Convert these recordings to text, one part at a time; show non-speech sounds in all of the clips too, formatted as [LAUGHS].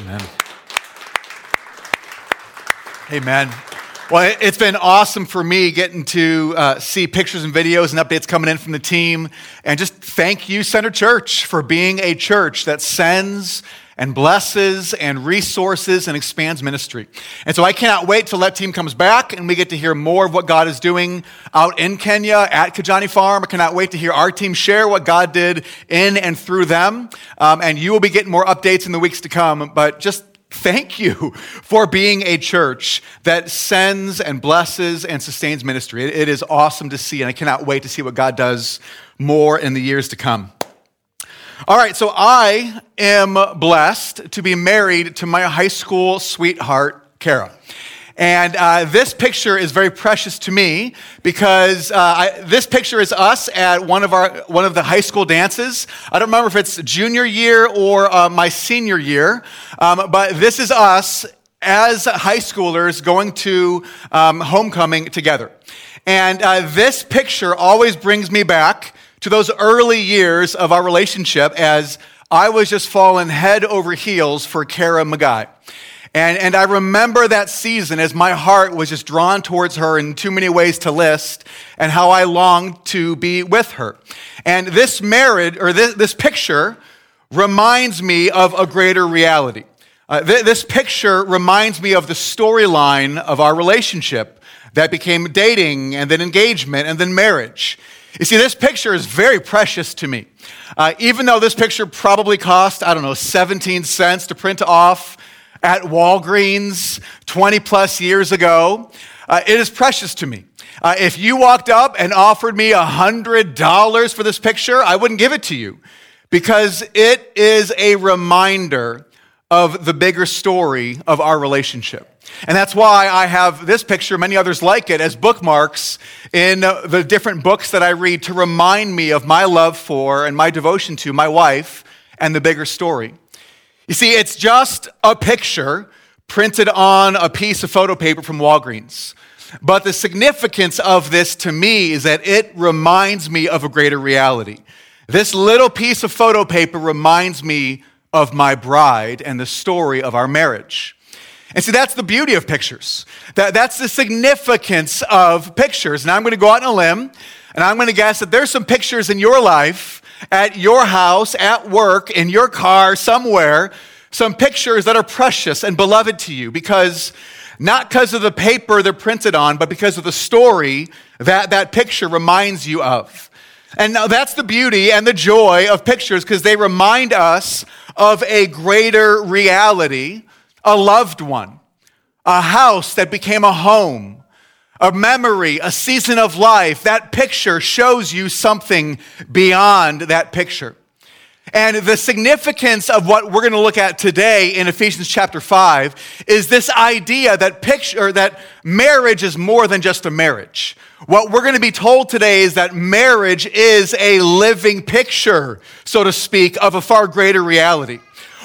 Amen. Amen. Well, it's been awesome for me getting to uh, see pictures and videos and updates coming in from the team. And just thank you, Center Church, for being a church that sends and blesses and resources and expands ministry. And so I cannot wait till that team comes back and we get to hear more of what God is doing out in Kenya at Kajani Farm. I cannot wait to hear our team share what God did in and through them. Um, and you will be getting more updates in the weeks to come. But just Thank you for being a church that sends and blesses and sustains ministry. It, is awesome to see, and I cannot wait to see what God does more in the years to come. All right, so I am blessed to be married to my high school sweetheart, Kara. And uh, this picture is very precious to me because uh, I, this picture is us at one of, our, one of the high school dances. I don't remember if it's junior year or uh, my senior year, um, but this is us as high schoolers going to um, homecoming together. And uh, this picture always brings me back to those early years of our relationship as I was just falling head over heels for Kara McGuy. And, and I remember that season as my heart was just drawn towards her in too many ways to list and how I longed to be with her. And this marriage, or this, this picture, reminds me of a greater reality. Uh, th- this picture reminds me of the storyline of our relationship that became dating and then engagement and then marriage. You see, this picture is very precious to me. Uh, even though this picture probably cost, I don't know, 17 cents to print off at Walgreens 20 plus years ago. Uh, it is precious to me. Uh, if you walked up and offered me $100 for this picture, I wouldn't give it to you because it is a reminder of the bigger story of our relationship. And that's why I have this picture, many others like it, as bookmarks in the different books that I read to remind me of my love for and my devotion to my wife and the bigger story. You see, it's just a picture printed on a piece of photo paper from Walgreens. But the significance of this to me is that it reminds me of a greater reality. This little piece of photo paper reminds me of my bride and the story of our marriage. And see, that's the beauty of pictures. That, that's the significance of pictures. And I'm going to go out on a limb and I'm going to guess that there's some pictures in your life at your house, at work, in your car, somewhere, some pictures that are precious and beloved to you because not because of the paper they're printed on, but because of the story that that picture reminds you of. And now that's the beauty and the joy of pictures because they remind us of a greater reality, a loved one, a house that became a home, a memory, a season of life, that picture shows you something beyond that picture. And the significance of what we're going to look at today in Ephesians chapter 5 is this idea that picture that marriage is more than just a marriage. What we're going to be told today is that marriage is a living picture, so to speak, of a far greater reality.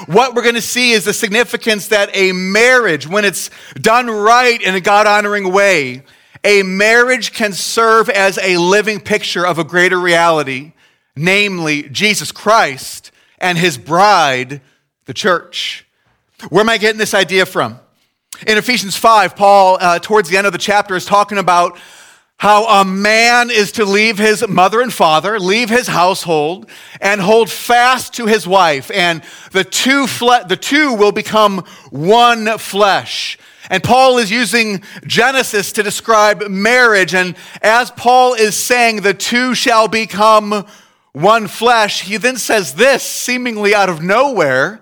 What we're going to see is the significance that a marriage, when it's done right in a God honoring way, a marriage can serve as a living picture of a greater reality, namely Jesus Christ and his bride, the church. Where am I getting this idea from? In Ephesians 5, Paul, uh, towards the end of the chapter, is talking about how a man is to leave his mother and father, leave his household, and hold fast to his wife, and the two, fle- the two will become one flesh. And Paul is using Genesis to describe marriage. And as Paul is saying, the two shall become one flesh, he then says this, seemingly out of nowhere,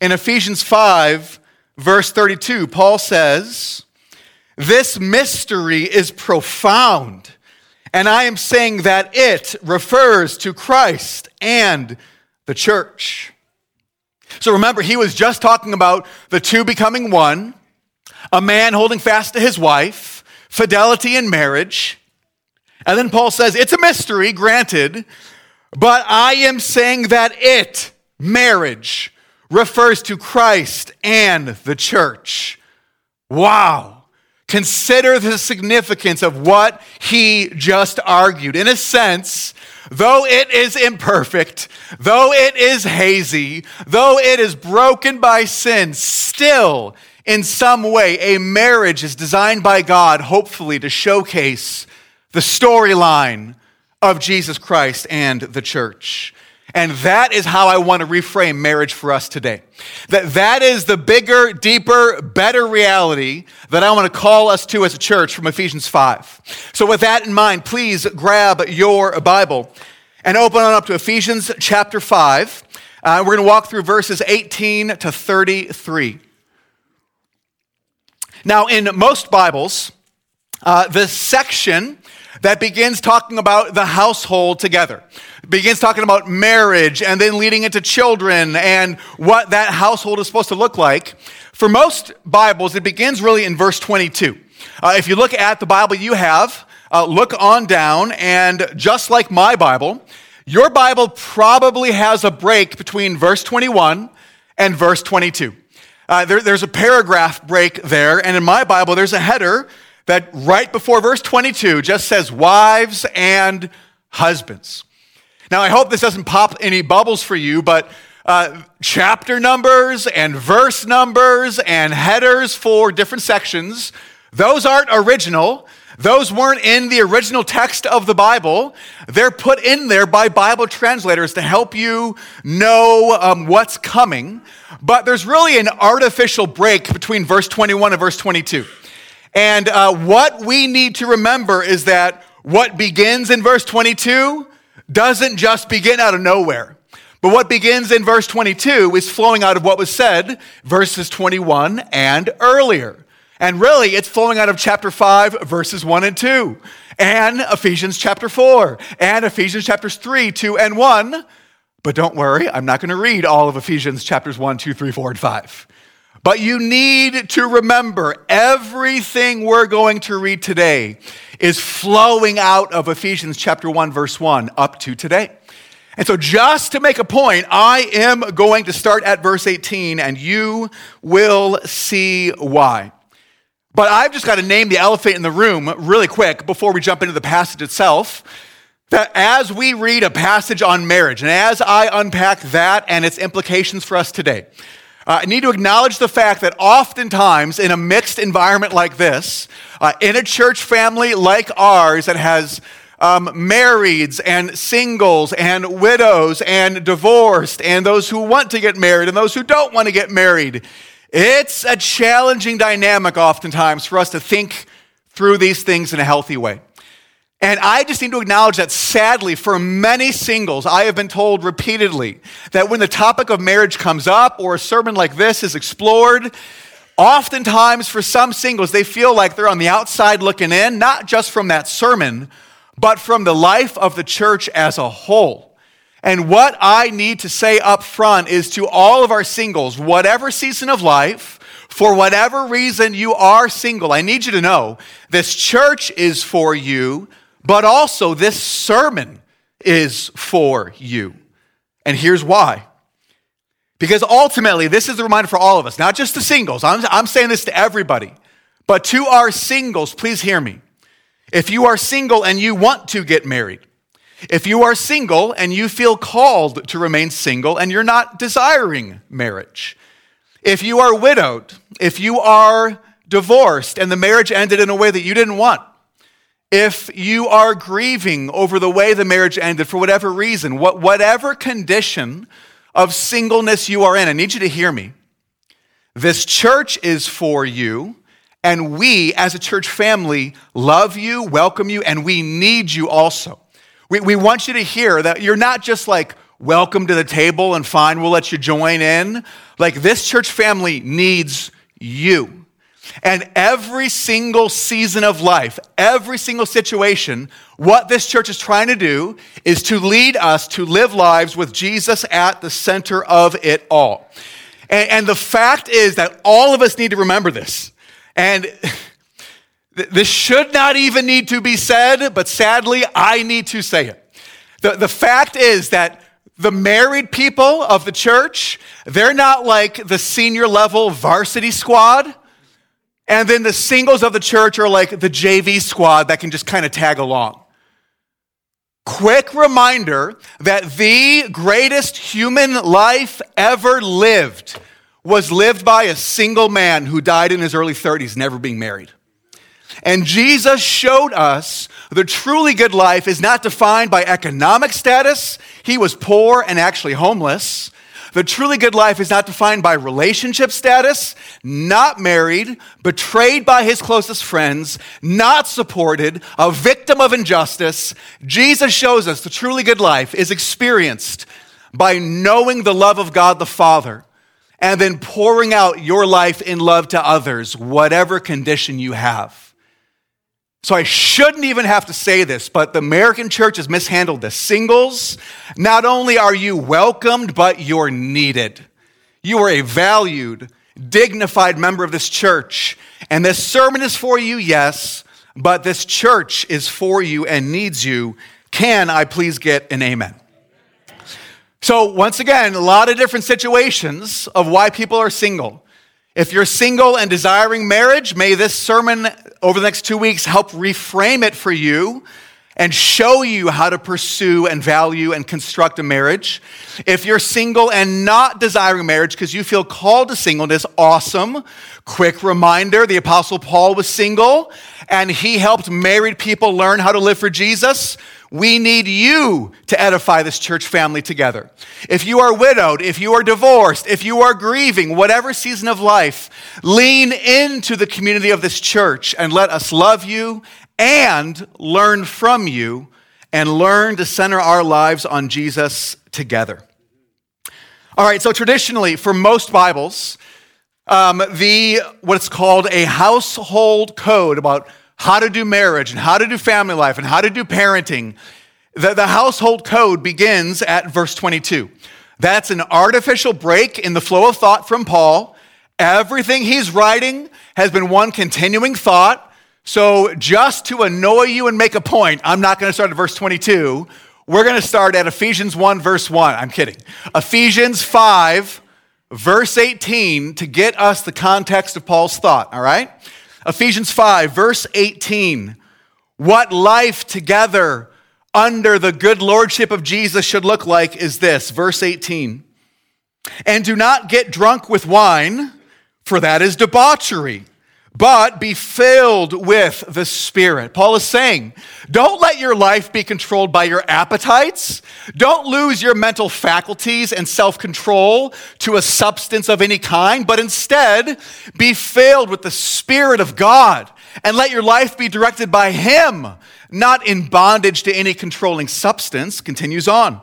in Ephesians 5, verse 32. Paul says, This mystery is profound. And I am saying that it refers to Christ and the church. So remember, he was just talking about the two becoming one a man holding fast to his wife, fidelity in marriage. And then Paul says, It's a mystery, granted, but I am saying that it, marriage, refers to Christ and the church. Wow. Consider the significance of what he just argued. In a sense, though it is imperfect, though it is hazy, though it is broken by sin, still, in some way, a marriage is designed by God, hopefully, to showcase the storyline of Jesus Christ and the church. And that is how I want to reframe marriage for us today. That that is the bigger, deeper, better reality that I want to call us to as a church from Ephesians 5. So with that in mind, please grab your Bible and open on up to Ephesians chapter 5. Uh, we're going to walk through verses 18 to 33. Now, in most Bibles, uh, the section that begins talking about the household together. begins talking about marriage and then leading into children and what that household is supposed to look like. For most Bibles, it begins really in verse 22. Uh, if you look at the Bible you have, uh, look on down, and just like my Bible, your Bible probably has a break between verse 21 and verse 22. Uh, there, there's a paragraph break there, and in my Bible, there's a header that right before verse 22 just says wives and husbands. Now, I hope this doesn't pop any bubbles for you, but uh, chapter numbers and verse numbers and headers for different sections, those aren't original. Those weren't in the original text of the Bible. They're put in there by Bible translators to help you know um, what's coming. But there's really an artificial break between verse 21 and verse 22. And uh, what we need to remember is that what begins in verse 22 doesn't just begin out of nowhere. But what begins in verse 22 is flowing out of what was said, verses 21 and earlier. And really, it's flowing out of chapter 5, verses 1 and 2, and Ephesians chapter 4, and Ephesians chapters 3, 2, and 1. But don't worry, I'm not going to read all of Ephesians chapters 1, 2, 3, 4, and 5. But you need to remember everything we're going to read today is flowing out of Ephesians chapter 1 verse 1 up to today. And so just to make a point, I am going to start at verse 18 and you will see why. But I've just got to name the elephant in the room really quick before we jump into the passage itself. That as we read a passage on marriage and as I unpack that and its implications for us today, uh, I need to acknowledge the fact that oftentimes in a mixed environment like this, uh, in a church family like ours that has um, marrieds and singles and widows and divorced and those who want to get married and those who don't want to get married, it's a challenging dynamic oftentimes for us to think through these things in a healthy way. And I just need to acknowledge that sadly, for many singles, I have been told repeatedly that when the topic of marriage comes up or a sermon like this is explored, oftentimes for some singles, they feel like they're on the outside looking in, not just from that sermon, but from the life of the church as a whole. And what I need to say up front is to all of our singles, whatever season of life, for whatever reason you are single, I need you to know this church is for you but also, this sermon is for you. And here's why. Because ultimately, this is a reminder for all of us, not just the singles. I'm, I'm saying this to everybody. But to our singles, please hear me. If you are single and you want to get married, if you are single and you feel called to remain single and you're not desiring marriage, if you are widowed, if you are divorced and the marriage ended in a way that you didn't want, if you are grieving over the way the marriage ended for whatever reason, what, whatever condition of singleness you are in, I need you to hear me. This church is for you, and we as a church family love you, welcome you, and we need you also. We, we want you to hear that you're not just like, welcome to the table and fine, we'll let you join in. Like, this church family needs you. And every single season of life, every single situation, what this church is trying to do is to lead us to live lives with Jesus at the center of it all. And, and the fact is that all of us need to remember this. And [LAUGHS] this should not even need to be said, but sadly, I need to say it. The, the fact is that the married people of the church, they're not like the senior level varsity squad And then the singles of the church are like the JV squad that can just kind of tag along. Quick reminder that the greatest human life ever lived was lived by a single man who died in his early 30s, never being married. And Jesus showed us the truly good life is not defined by economic status. He was poor and actually homeless. The truly good life is not defined by relationship status, not married, betrayed by his closest friends, not supported, a victim of injustice. Jesus shows us the truly good life is experienced by knowing the love of God the Father and then pouring out your life in love to others, whatever condition you have. So I shouldn't even have to say this, but the American church has mishandled this. Singles, not only are you welcomed, but you're needed. You are a valued, dignified member of this church. And this sermon is for you, yes, but this church is for you and needs you. Can I please get an amen? So, once again, a lot of different situations of why people are single. If you're single and desiring marriage, may this sermon over the next two weeks help reframe it for you and show you how to pursue and value and construct a marriage. If you're single and not desiring marriage because you feel called to singleness, awesome. Quick reminder the Apostle Paul was single and he helped married people learn how to live for Jesus. We need you to edify this church family together. If you are widowed, if you are divorced, if you are grieving, whatever season of life, lean into the community of this church and let us love you and learn from you and learn to center our lives on Jesus together. All right, so traditionally, for most Bibles, um, the what's called a household code about how to do marriage and how to do family life and how to do parenting, the, the household code begins at verse 22. That's an artificial break in the flow of thought from Paul. Everything he's writing has been one continuing thought. So, just to annoy you and make a point, I'm not going to start at verse 22. We're going to start at Ephesians 1, verse 1. I'm kidding. Ephesians 5, verse 18, to get us the context of Paul's thought, all right? Ephesians 5, verse 18. What life together under the good lordship of Jesus should look like is this, verse 18. And do not get drunk with wine, for that is debauchery but be filled with the Spirit. Paul is saying, don't let your life be controlled by your appetites. Don't lose your mental faculties and self control to a substance of any kind, but instead be filled with the Spirit of God and let your life be directed by Him, not in bondage to any controlling substance. Continues on.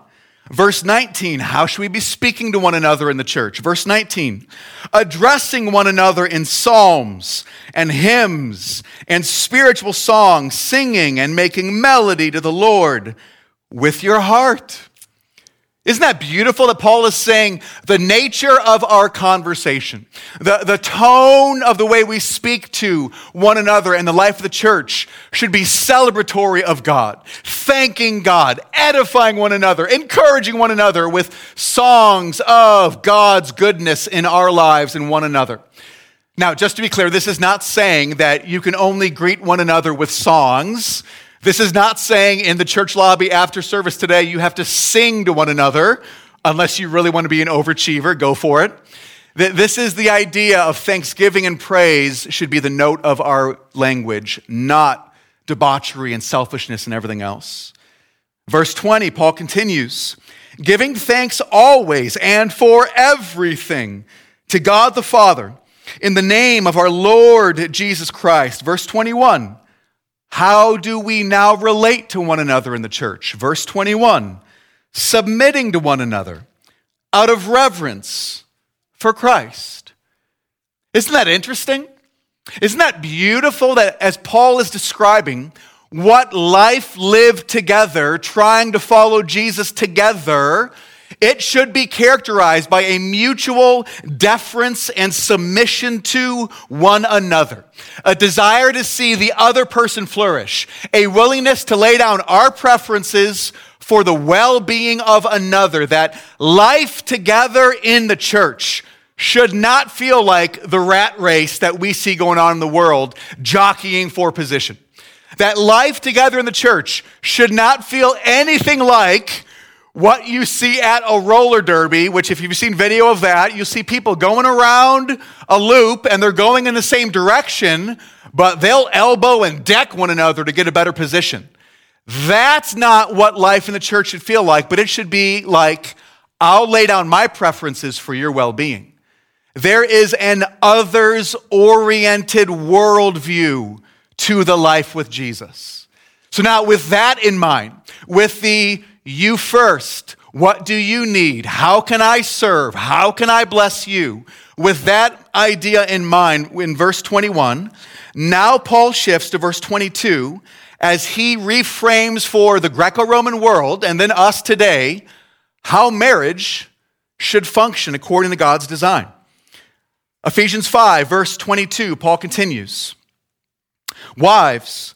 Verse 19, how should we be speaking to one another in the church? Verse 19, addressing one another in psalms and hymns and spiritual songs, singing and making melody to the Lord with your heart isn't that beautiful that Paul is saying the nature of our conversation, the, the tone of the way we speak to one another and the life of the church should be celebratory of God, thanking God, edifying one another, encouraging one another with songs of God's goodness in our lives and one another. Now, just to be clear, this is not saying that you can only greet one another with songs this is not saying in the church lobby after service today you have to sing to one another unless you really want to be an overachiever, go for it. This is the idea of thanksgiving and praise should be the note of our language, not debauchery and selfishness and everything else. Verse 20, Paul continues giving thanks always and for everything to God the Father in the name of our Lord Jesus Christ. Verse 21 how do we now relate to one another in the church? Verse 21 submitting to one another out of reverence for Christ. Isn't that interesting? Isn't that beautiful that as Paul is describing what life lived together, trying to follow Jesus together, it should be characterized by a mutual deference and submission to one another, a desire to see the other person flourish, a willingness to lay down our preferences for the well being of another, that life together in the church should not feel like the rat race that we see going on in the world, jockeying for position. That life together in the church should not feel anything like what you see at a roller derby, which, if you've seen video of that, you see people going around a loop and they're going in the same direction, but they'll elbow and deck one another to get a better position. That's not what life in the church should feel like, but it should be like, I'll lay down my preferences for your well being. There is an others oriented worldview to the life with Jesus. So, now with that in mind, with the you first, what do you need? How can I serve? How can I bless you? With that idea in mind, in verse 21, now Paul shifts to verse 22 as he reframes for the Greco Roman world and then us today how marriage should function according to God's design. Ephesians 5, verse 22, Paul continues Wives,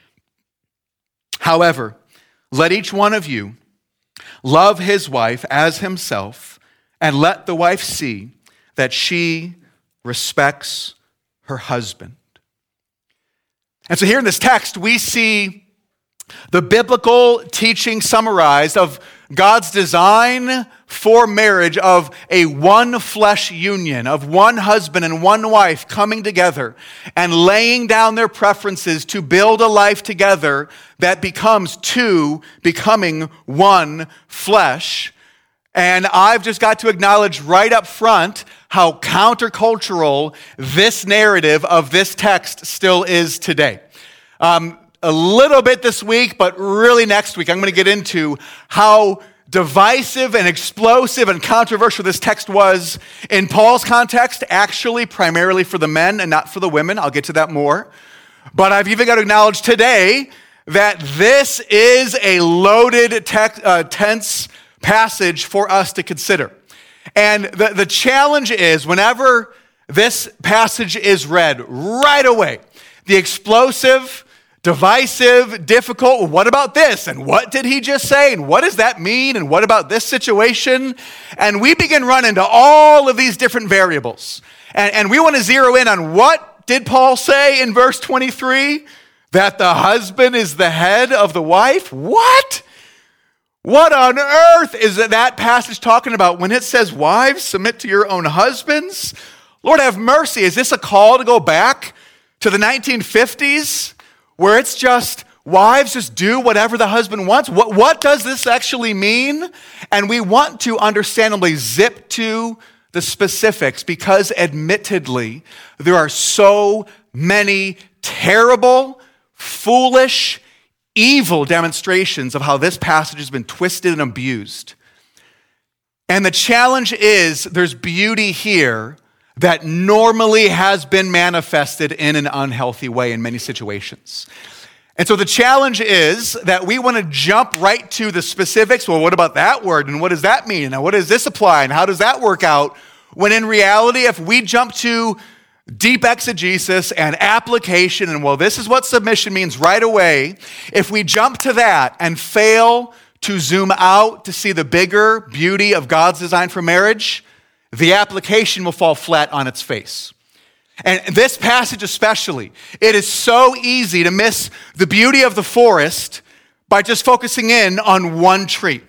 However, let each one of you love his wife as himself, and let the wife see that she respects her husband. And so, here in this text, we see the biblical teaching summarized of God's design for marriage of a one flesh union, of one husband and one wife coming together and laying down their preferences to build a life together that becomes two becoming one flesh. And I've just got to acknowledge right up front how countercultural this narrative of this text still is today. Um, a little bit this week, but really next week, I'm going to get into how divisive and explosive and controversial this text was in Paul's context, actually, primarily for the men and not for the women. I'll get to that more. But I've even got to acknowledge today that this is a loaded, tech, uh, tense passage for us to consider. And the, the challenge is whenever this passage is read right away, the explosive, divisive, difficult, what about this? And what did he just say? And what does that mean? And what about this situation? And we begin running into all of these different variables. And, and we want to zero in on what did Paul say in verse 23? That the husband is the head of the wife? What? What on earth is that passage talking about when it says, Wives, submit to your own husbands? Lord have mercy. Is this a call to go back to the 1950s where it's just wives just do whatever the husband wants? What, what does this actually mean? And we want to understandably zip to the specifics because, admittedly, there are so many terrible, foolish, evil demonstrations of how this passage has been twisted and abused. And the challenge is there's beauty here that normally has been manifested in an unhealthy way in many situations. And so the challenge is that we want to jump right to the specifics. Well, what about that word? And what does that mean? And what does this apply? And how does that work out? When in reality, if we jump to deep exegesis and application, and well, this is what submission means right away. If we jump to that and fail to zoom out to see the bigger beauty of God's design for marriage, the application will fall flat on its face. And this passage, especially, it is so easy to miss the beauty of the forest by just focusing in on one tree.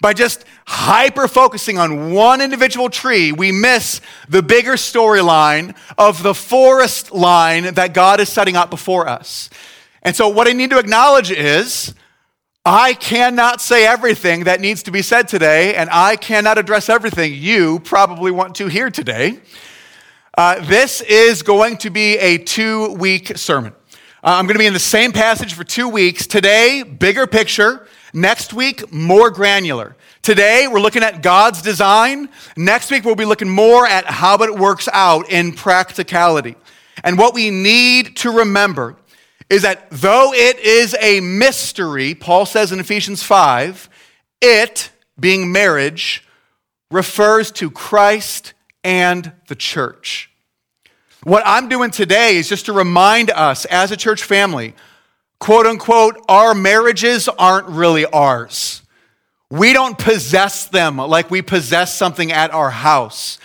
By just hyper focusing on one individual tree, we miss the bigger storyline of the forest line that God is setting up before us. And so, what I need to acknowledge is I cannot say everything that needs to be said today, and I cannot address everything you probably want to hear today. Uh, this is going to be a two week sermon. Uh, I'm going to be in the same passage for two weeks. Today, bigger picture. Next week, more granular. Today, we're looking at God's design. Next week, we'll be looking more at how it works out in practicality. And what we need to remember is that though it is a mystery, Paul says in Ephesians 5, it, being marriage, refers to Christ and the church. What I'm doing today is just to remind us as a church family, quote unquote, our marriages aren't really ours. We don't possess them like we possess something at our house.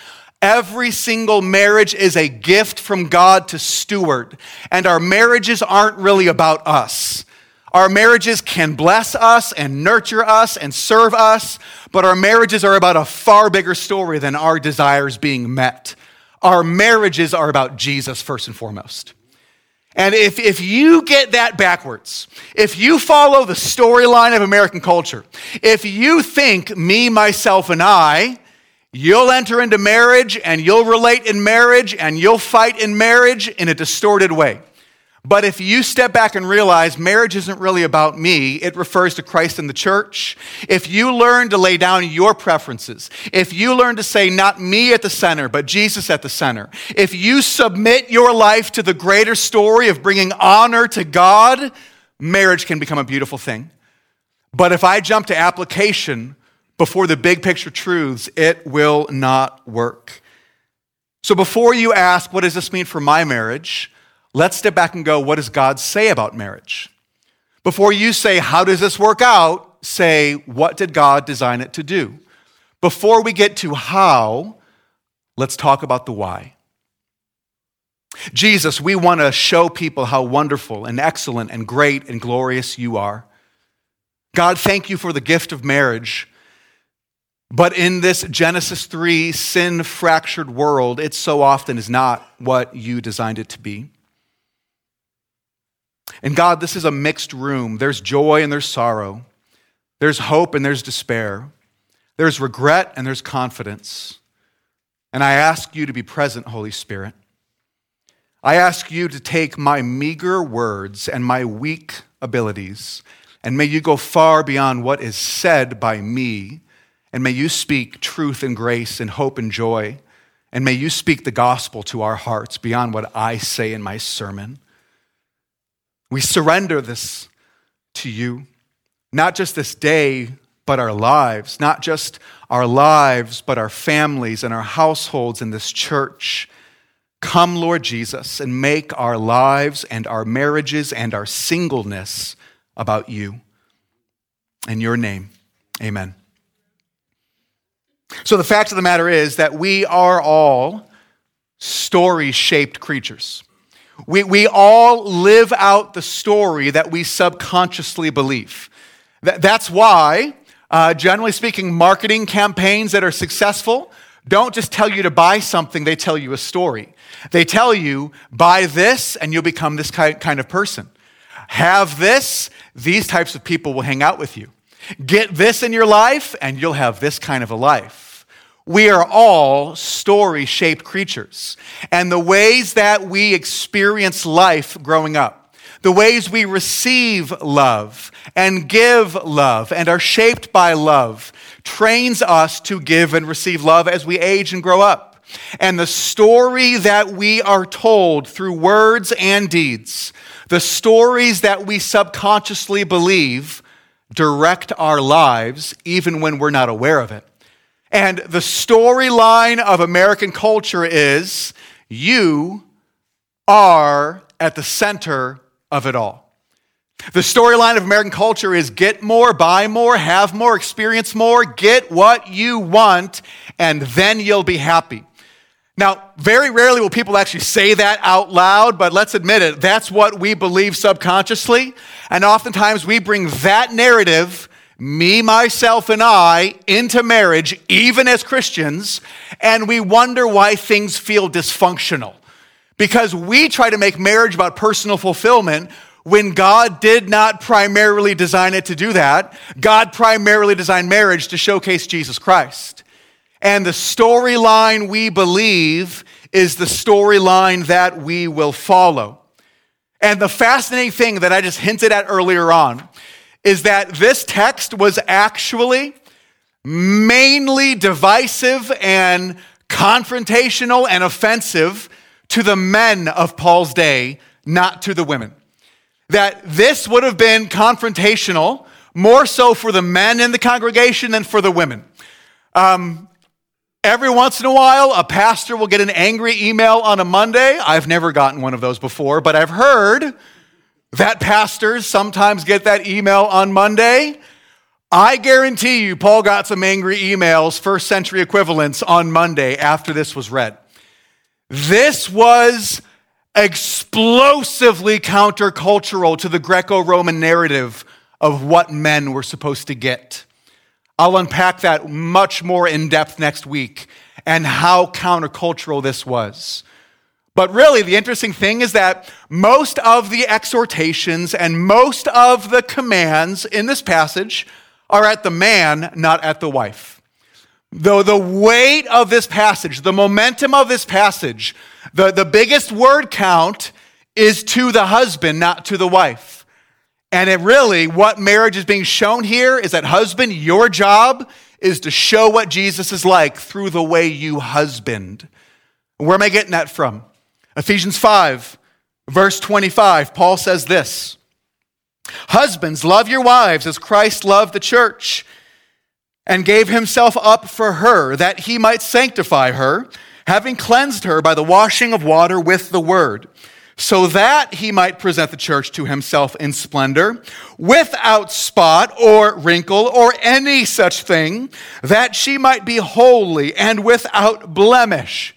Every single marriage is a gift from God to steward, and our marriages aren't really about us. Our marriages can bless us and nurture us and serve us, but our marriages are about a far bigger story than our desires being met. Our marriages are about Jesus first and foremost. And if, if you get that backwards, if you follow the storyline of American culture, if you think me, myself, and I, you'll enter into marriage and you'll relate in marriage and you'll fight in marriage in a distorted way. But if you step back and realize marriage isn't really about me, it refers to Christ and the church. If you learn to lay down your preferences, if you learn to say, not me at the center, but Jesus at the center, if you submit your life to the greater story of bringing honor to God, marriage can become a beautiful thing. But if I jump to application before the big picture truths, it will not work. So before you ask, what does this mean for my marriage? Let's step back and go, what does God say about marriage? Before you say, how does this work out? Say, what did God design it to do? Before we get to how, let's talk about the why. Jesus, we want to show people how wonderful and excellent and great and glorious you are. God, thank you for the gift of marriage. But in this Genesis 3 sin fractured world, it so often is not what you designed it to be. And God, this is a mixed room. There's joy and there's sorrow. There's hope and there's despair. There's regret and there's confidence. And I ask you to be present, Holy Spirit. I ask you to take my meager words and my weak abilities, and may you go far beyond what is said by me, and may you speak truth and grace and hope and joy, and may you speak the gospel to our hearts beyond what I say in my sermon. We surrender this to you, not just this day, but our lives, not just our lives, but our families and our households in this church. Come, Lord Jesus, and make our lives and our marriages and our singleness about you. In your name, amen. So, the fact of the matter is that we are all story shaped creatures. We, we all live out the story that we subconsciously believe. That, that's why, uh, generally speaking, marketing campaigns that are successful don't just tell you to buy something, they tell you a story. They tell you, buy this and you'll become this kind of person. Have this, these types of people will hang out with you. Get this in your life and you'll have this kind of a life. We are all story shaped creatures. And the ways that we experience life growing up, the ways we receive love and give love and are shaped by love, trains us to give and receive love as we age and grow up. And the story that we are told through words and deeds, the stories that we subconsciously believe, direct our lives even when we're not aware of it. And the storyline of American culture is You are at the center of it all. The storyline of American culture is get more, buy more, have more, experience more, get what you want, and then you'll be happy. Now, very rarely will people actually say that out loud, but let's admit it, that's what we believe subconsciously. And oftentimes we bring that narrative, me, myself, and I, into marriage, even as Christians, and we wonder why things feel dysfunctional. Because we try to make marriage about personal fulfillment when God did not primarily design it to do that. God primarily designed marriage to showcase Jesus Christ. And the storyline we believe is the storyline that we will follow. And the fascinating thing that I just hinted at earlier on is that this text was actually mainly divisive and confrontational and offensive to the men of Paul's day, not to the women. That this would have been confrontational more so for the men in the congregation than for the women. Um, Every once in a while, a pastor will get an angry email on a Monday. I've never gotten one of those before, but I've heard that pastors sometimes get that email on Monday. I guarantee you, Paul got some angry emails, first century equivalents, on Monday after this was read. This was explosively countercultural to the Greco Roman narrative of what men were supposed to get. I'll unpack that much more in depth next week and how countercultural this was. But really, the interesting thing is that most of the exhortations and most of the commands in this passage are at the man, not at the wife. Though the weight of this passage, the momentum of this passage, the, the biggest word count is to the husband, not to the wife. And it really, what marriage is being shown here is that, husband, your job is to show what Jesus is like through the way you husband. Where am I getting that from? Ephesians 5, verse 25, Paul says this Husbands, love your wives as Christ loved the church and gave himself up for her, that he might sanctify her, having cleansed her by the washing of water with the word so that he might present the church to himself in splendor, without spot or wrinkle or any such thing, that she might be holy and without blemish.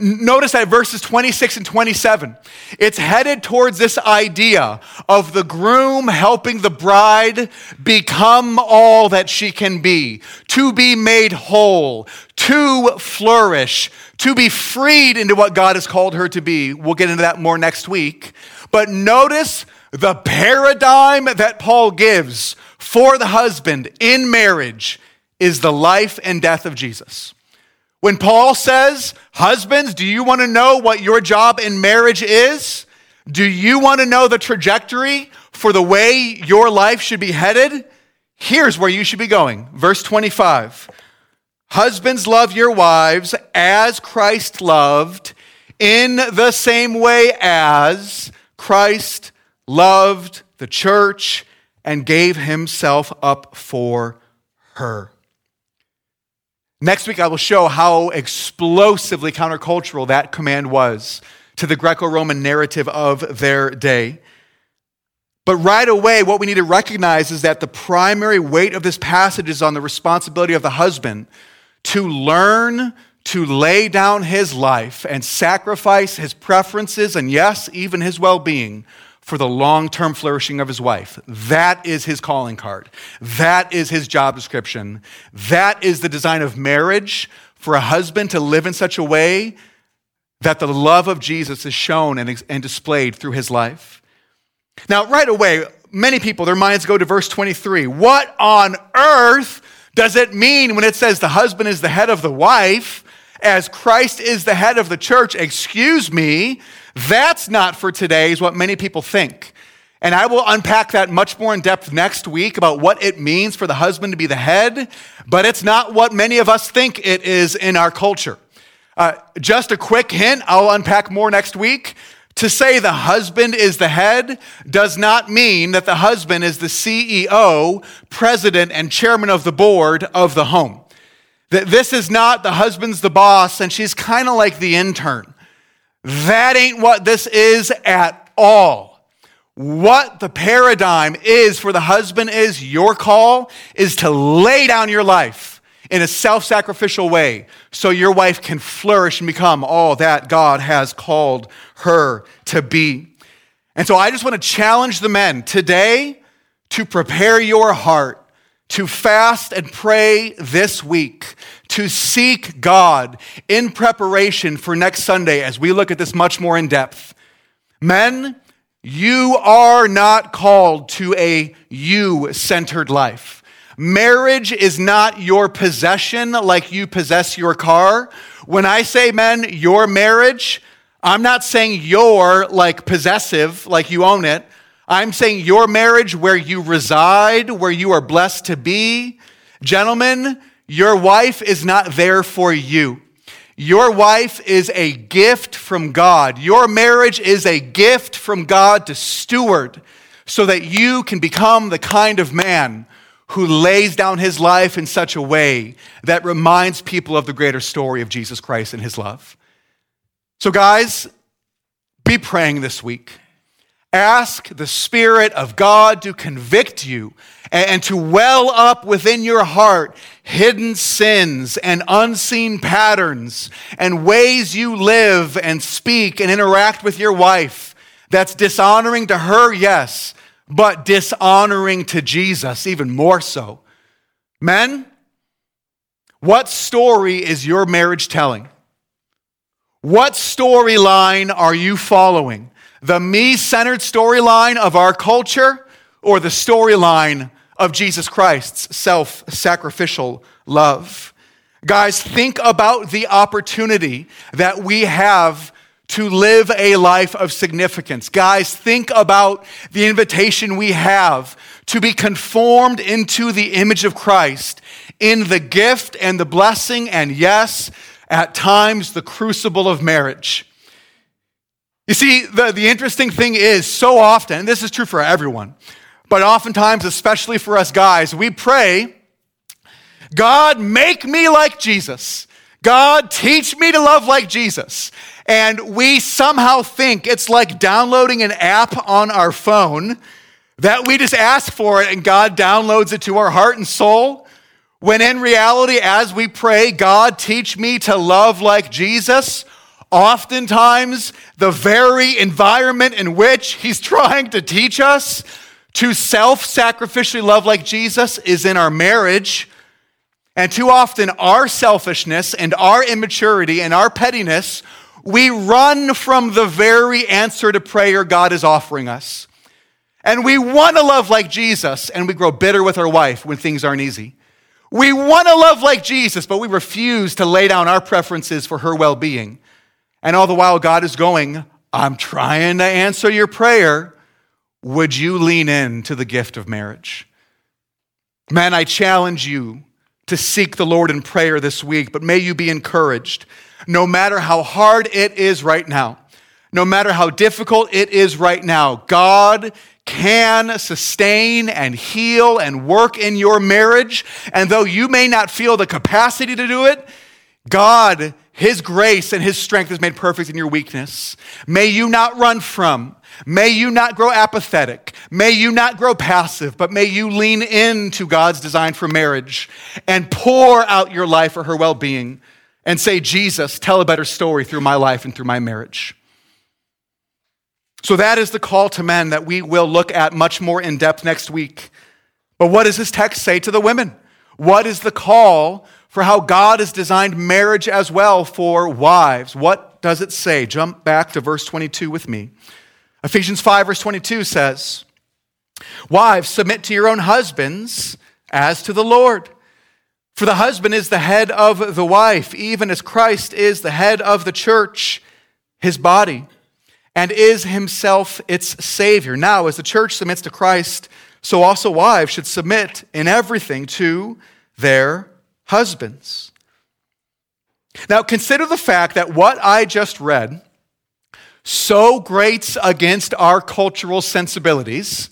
Notice that verses 26 and 27, it's headed towards this idea of the groom helping the bride become all that she can be, to be made whole, to flourish, to be freed into what God has called her to be. We'll get into that more next week. But notice the paradigm that Paul gives for the husband in marriage is the life and death of Jesus. When Paul says, Husbands, do you want to know what your job in marriage is? Do you want to know the trajectory for the way your life should be headed? Here's where you should be going. Verse 25 Husbands, love your wives as Christ loved, in the same way as Christ loved the church and gave himself up for her. Next week, I will show how explosively countercultural that command was to the Greco Roman narrative of their day. But right away, what we need to recognize is that the primary weight of this passage is on the responsibility of the husband to learn to lay down his life and sacrifice his preferences and, yes, even his well being for the long term flourishing of his wife. That is his calling card. That is his job description. That is the design of marriage for a husband to live in such a way that the love of Jesus is shown and, and displayed through his life. Now, right away, many people, their minds go to verse 23. What on earth does it mean when it says the husband is the head of the wife? as Christ is the head of the church, excuse me, that's not for today, is what many people think. And I will unpack that much more in depth next week about what it means for the husband to be the head, but it's not what many of us think it is in our culture. Uh, just a quick hint, I'll unpack more next week. To say the husband is the head does not mean that the husband is the CEO, president, and chairman of the board of the home. That this is not the husband's the boss and she's kind of like the intern. That ain't what this is at all. What the paradigm is for the husband is your call is to lay down your life in a self sacrificial way so your wife can flourish and become all that God has called her to be. And so I just want to challenge the men today to prepare your heart to fast and pray this week, to seek God in preparation for next Sunday as we look at this much more in depth. Men, you are not called to a you centered life. Marriage is not your possession like you possess your car. When I say men, your marriage, I'm not saying you're like possessive, like you own it. I'm saying your marriage where you reside, where you are blessed to be. Gentlemen, your wife is not there for you. Your wife is a gift from God. Your marriage is a gift from God to steward so that you can become the kind of man who lays down his life in such a way that reminds people of the greater story of Jesus Christ and his love. So, guys, be praying this week. Ask the Spirit of God to convict you and to well up within your heart hidden sins and unseen patterns and ways you live and speak and interact with your wife that's dishonoring to her, yes, but dishonoring to Jesus, even more so. Men, what story is your marriage telling? What storyline are you following? the me centered storyline of our culture or the storyline of Jesus Christ's self sacrificial love. Guys, think about the opportunity that we have to live a life of significance. Guys, think about the invitation we have to be conformed into the image of Christ in the gift and the blessing, and yes, at times the crucible of marriage. You see, the, the interesting thing is, so often, and this is true for everyone, but oftentimes, especially for us guys, we pray, God, make me like Jesus. God, teach me to love like Jesus. And we somehow think it's like downloading an app on our phone that we just ask for it and God downloads it to our heart and soul. When in reality, as we pray, God, teach me to love like Jesus, Oftentimes, the very environment in which he's [LAUGHS] trying to teach us to self sacrificially love like Jesus is in our marriage. And too often, our selfishness and our immaturity and our pettiness, we run from the very answer to prayer God is offering us. And we want to love like Jesus, and we grow bitter with our wife when things aren't easy. We want to love like Jesus, but we refuse to lay down our preferences for her well being. And all the while, God is going, I'm trying to answer your prayer. Would you lean in to the gift of marriage? Man, I challenge you to seek the Lord in prayer this week, but may you be encouraged. No matter how hard it is right now, no matter how difficult it is right now, God can sustain and heal and work in your marriage. And though you may not feel the capacity to do it, God his grace and His strength is made perfect in your weakness. May you not run from, may you not grow apathetic, may you not grow passive, but may you lean into God's design for marriage and pour out your life for her well being and say, Jesus, tell a better story through my life and through my marriage. So that is the call to men that we will look at much more in depth next week. But what does this text say to the women? What is the call for how God has designed marriage as well for wives. What does it say? Jump back to verse 22 with me. Ephesians 5, verse 22 says, Wives, submit to your own husbands as to the Lord. For the husband is the head of the wife, even as Christ is the head of the church, his body, and is himself its Savior. Now, as the church submits to Christ, so also wives should submit in everything to their husbands. Now, consider the fact that what I just read so grates against our cultural sensibilities.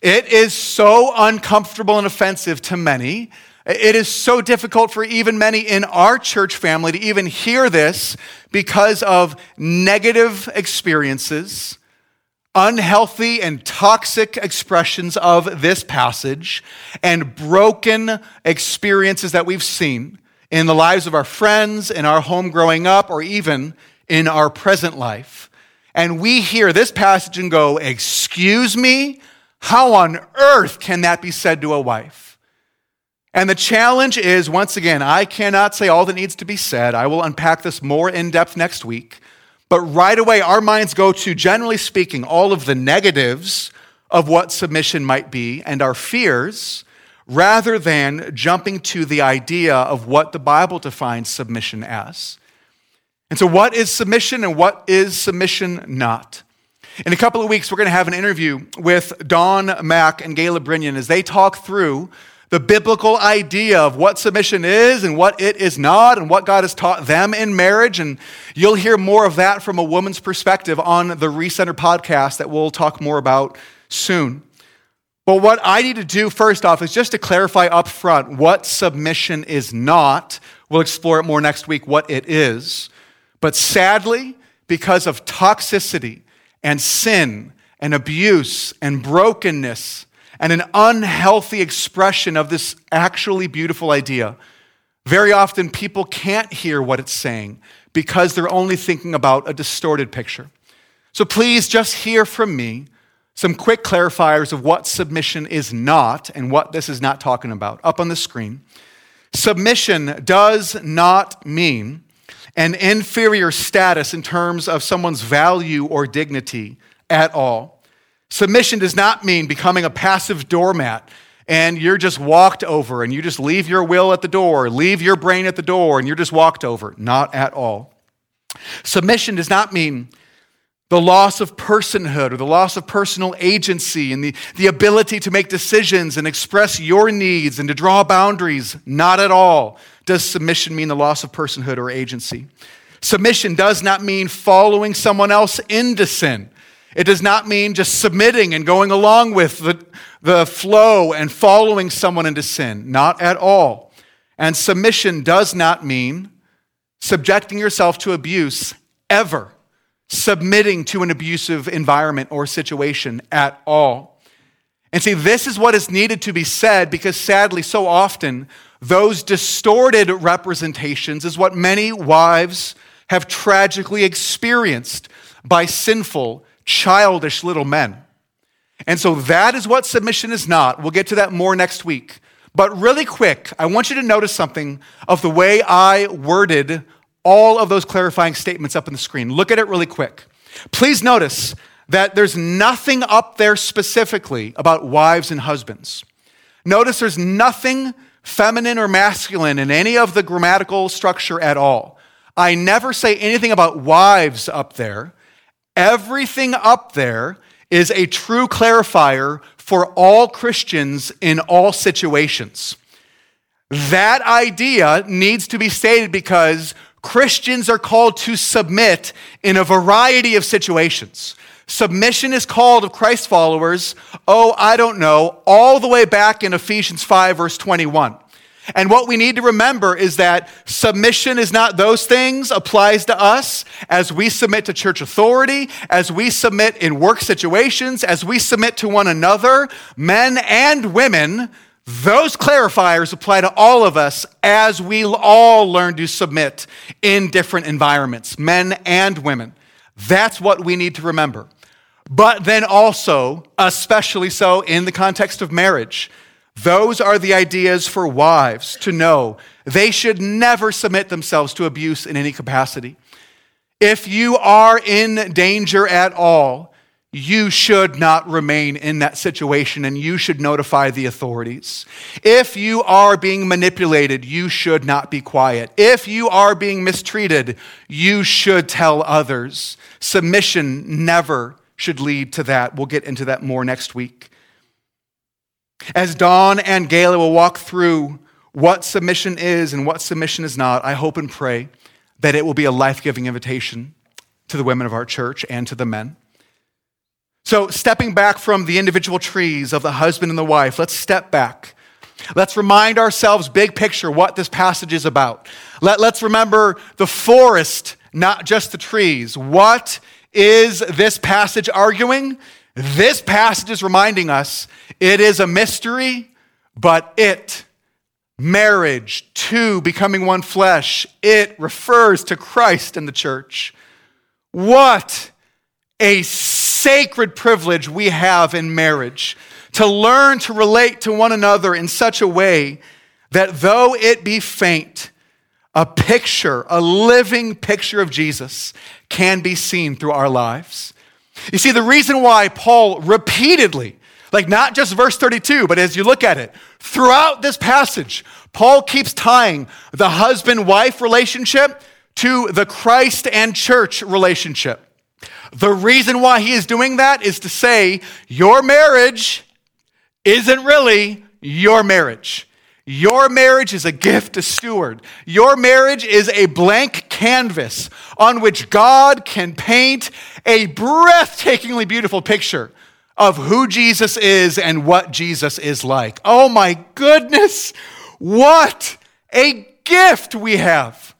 It is so uncomfortable and offensive to many. It is so difficult for even many in our church family to even hear this because of negative experiences, unhealthy and toxic expressions of this passage, and broken experiences that we've seen in the lives of our friends, in our home growing up, or even in our present life. And we hear this passage and go, Excuse me? How on earth can that be said to a wife? And the challenge is once again, I cannot say all that needs to be said. I will unpack this more in depth next week. But right away, our minds go to, generally speaking, all of the negatives of what submission might be and our fears, rather than jumping to the idea of what the Bible defines submission as. And so, what is submission and what is submission not? In a couple of weeks, we're going to have an interview with Don Mack and Gayla Brinion as they talk through the biblical idea of what submission is and what it is not, and what God has taught them in marriage. And you'll hear more of that from a woman's perspective on the Recenter podcast that we'll talk more about soon. But what I need to do first off is just to clarify up front what submission is not. We'll explore it more next week, what it is. But sadly, because of toxicity and sin and abuse and brokenness, and an unhealthy expression of this actually beautiful idea. Very often, people can't hear what it's saying because they're only thinking about a distorted picture. So please just hear from me some quick clarifiers of what submission is not and what this is not talking about. Up on the screen. Submission does not mean an inferior status in terms of someone's value or dignity at all. Submission does not mean becoming a passive doormat and you're just walked over and you just leave your will at the door, leave your brain at the door, and you're just walked over. Not at all. Submission does not mean the loss of personhood or the loss of personal agency and the, the ability to make decisions and express your needs and to draw boundaries. Not at all does submission mean the loss of personhood or agency. Submission does not mean following someone else into sin. It does not mean just submitting and going along with the, the flow and following someone into sin. Not at all. And submission does not mean subjecting yourself to abuse ever, submitting to an abusive environment or situation at all. And see, this is what is needed to be said because sadly, so often, those distorted representations is what many wives have tragically experienced by sinful childish little men. And so that is what submission is not. We'll get to that more next week. But really quick, I want you to notice something of the way I worded all of those clarifying statements up on the screen. Look at it really quick. Please notice that there's nothing up there specifically about wives and husbands. Notice there's nothing feminine or masculine in any of the grammatical structure at all. I never say anything about wives up there. Everything up there is a true clarifier for all Christians in all situations. That idea needs to be stated because Christians are called to submit in a variety of situations. Submission is called of Christ followers, oh, I don't know, all the way back in Ephesians 5, verse 21. And what we need to remember is that submission is not those things applies to us as we submit to church authority, as we submit in work situations, as we submit to one another, men and women. Those clarifiers apply to all of us as we all learn to submit in different environments, men and women. That's what we need to remember. But then also, especially so in the context of marriage, those are the ideas for wives to know they should never submit themselves to abuse in any capacity. If you are in danger at all, you should not remain in that situation and you should notify the authorities. If you are being manipulated, you should not be quiet. If you are being mistreated, you should tell others. Submission never should lead to that. We'll get into that more next week. As Don and Gayla will walk through what submission is and what submission is not, I hope and pray that it will be a life giving invitation to the women of our church and to the men. So, stepping back from the individual trees of the husband and the wife, let's step back Let's remind ourselves, big picture, what this passage is about. Let, let's remember the forest, not just the trees. What is this passage arguing? This passage is reminding us it is a mystery, but it, marriage, two, becoming one flesh, it refers to Christ and the church. What a sacred privilege we have in marriage to learn to relate to one another in such a way that though it be faint, a picture, a living picture of Jesus can be seen through our lives. You see, the reason why Paul repeatedly, like not just verse 32, but as you look at it, throughout this passage, Paul keeps tying the husband wife relationship to the Christ and church relationship. The reason why he is doing that is to say, your marriage isn't really your marriage. Your marriage is a gift to steward. Your marriage is a blank canvas on which God can paint a breathtakingly beautiful picture of who Jesus is and what Jesus is like. Oh my goodness, what a gift we have.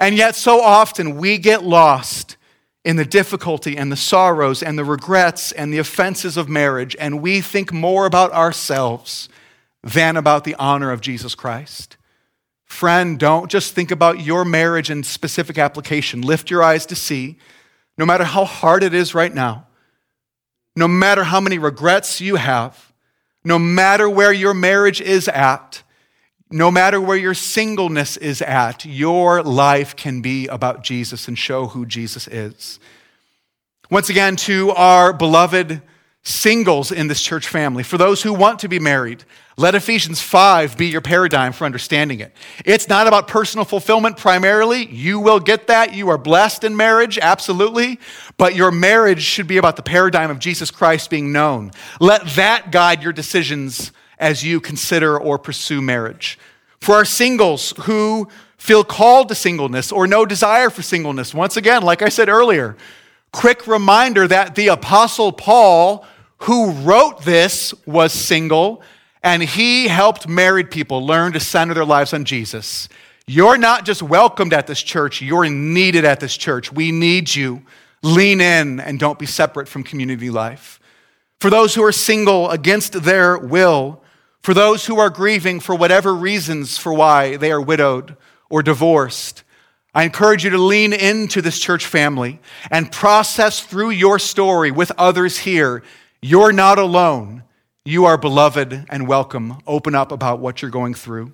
And yet, so often we get lost in the difficulty and the sorrows and the regrets and the offenses of marriage, and we think more about ourselves than about the honor of Jesus Christ. Friend, don't just think about your marriage and specific application. Lift your eyes to see, no matter how hard it is right now, no matter how many regrets you have, no matter where your marriage is at, no matter where your singleness is at, your life can be about Jesus and show who Jesus is. Once again, to our beloved singles in this church family, for those who want to be married, let Ephesians 5 be your paradigm for understanding it. It's not about personal fulfillment primarily. You will get that. You are blessed in marriage, absolutely. But your marriage should be about the paradigm of Jesus Christ being known. Let that guide your decisions as you consider or pursue marriage. For our singles who feel called to singleness or no desire for singleness, once again, like I said earlier, quick reminder that the Apostle Paul, who wrote this, was single and he helped married people learn to center their lives on Jesus. You're not just welcomed at this church, you're needed at this church. We need you. Lean in and don't be separate from community life. For those who are single against their will, for those who are grieving for whatever reasons for why they are widowed or divorced, I encourage you to lean into this church family and process through your story with others here. You're not alone. You are beloved and welcome. Open up about what you're going through.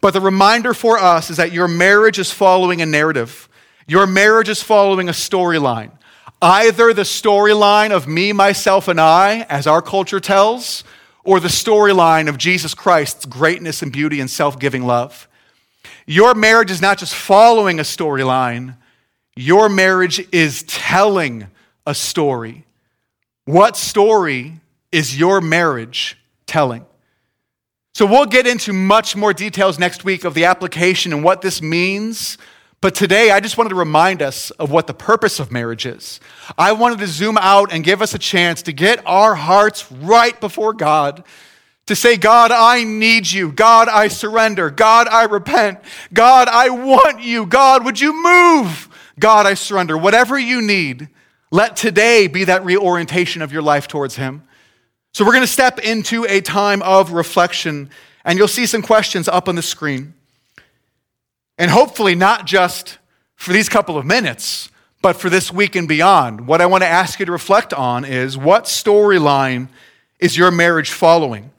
But the reminder for us is that your marriage is following a narrative. Your marriage is following a storyline. Either the storyline of me, myself, and I, as our culture tells, or the storyline of Jesus Christ's greatness and beauty and self giving love. Your marriage is not just following a storyline, your marriage is telling a story. What story is your marriage telling? So we'll get into much more details next week of the application and what this means. But today, I just wanted to remind us of what the purpose of marriage is. I wanted to zoom out and give us a chance to get our hearts right before God, to say, God, I need you. God, I surrender. God, I repent. God, I want you. God, would you move? God, I surrender. Whatever you need, let today be that reorientation of your life towards Him. So we're going to step into a time of reflection, and you'll see some questions up on the screen. And hopefully, not just for these couple of minutes, but for this week and beyond. What I want to ask you to reflect on is what storyline is your marriage following?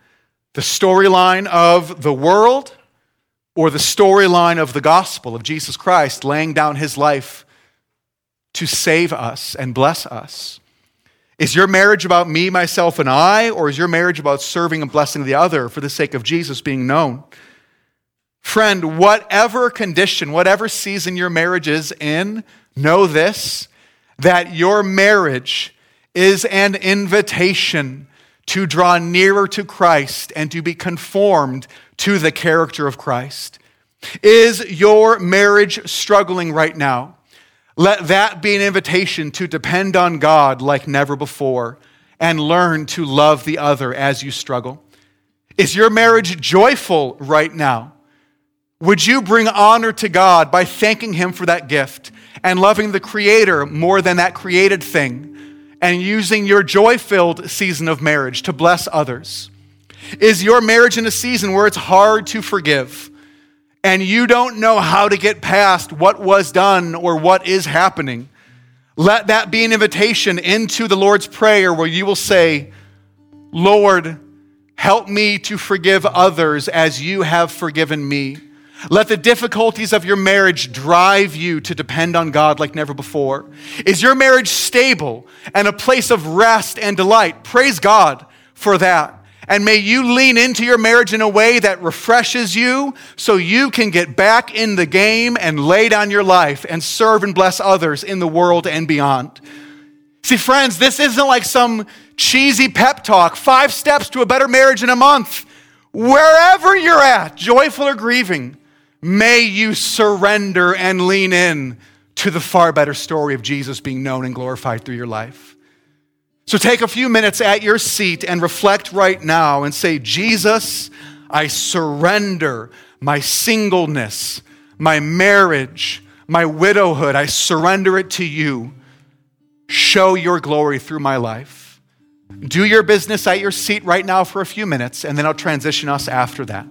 The storyline of the world or the storyline of the gospel of Jesus Christ laying down his life to save us and bless us? Is your marriage about me, myself, and I, or is your marriage about serving and blessing the other for the sake of Jesus being known? Friend, whatever condition, whatever season your marriage is in, know this that your marriage is an invitation to draw nearer to Christ and to be conformed to the character of Christ. Is your marriage struggling right now? Let that be an invitation to depend on God like never before and learn to love the other as you struggle. Is your marriage joyful right now? Would you bring honor to God by thanking Him for that gift and loving the Creator more than that created thing and using your joy filled season of marriage to bless others? Is your marriage in a season where it's hard to forgive and you don't know how to get past what was done or what is happening? Let that be an invitation into the Lord's Prayer where you will say, Lord, help me to forgive others as you have forgiven me. Let the difficulties of your marriage drive you to depend on God like never before. Is your marriage stable and a place of rest and delight? Praise God for that. And may you lean into your marriage in a way that refreshes you so you can get back in the game and lay down your life and serve and bless others in the world and beyond. See, friends, this isn't like some cheesy pep talk, five steps to a better marriage in a month. Wherever you're at, joyful or grieving, may you surrender and lean in to the far better story of Jesus being known and glorified through your life. So take a few minutes at your seat and reflect right now and say, Jesus, I surrender my singleness, my marriage, my widowhood. I surrender it to you. Show your glory through my life. Do your business at your seat right now for a few minutes, and then I'll transition us after that.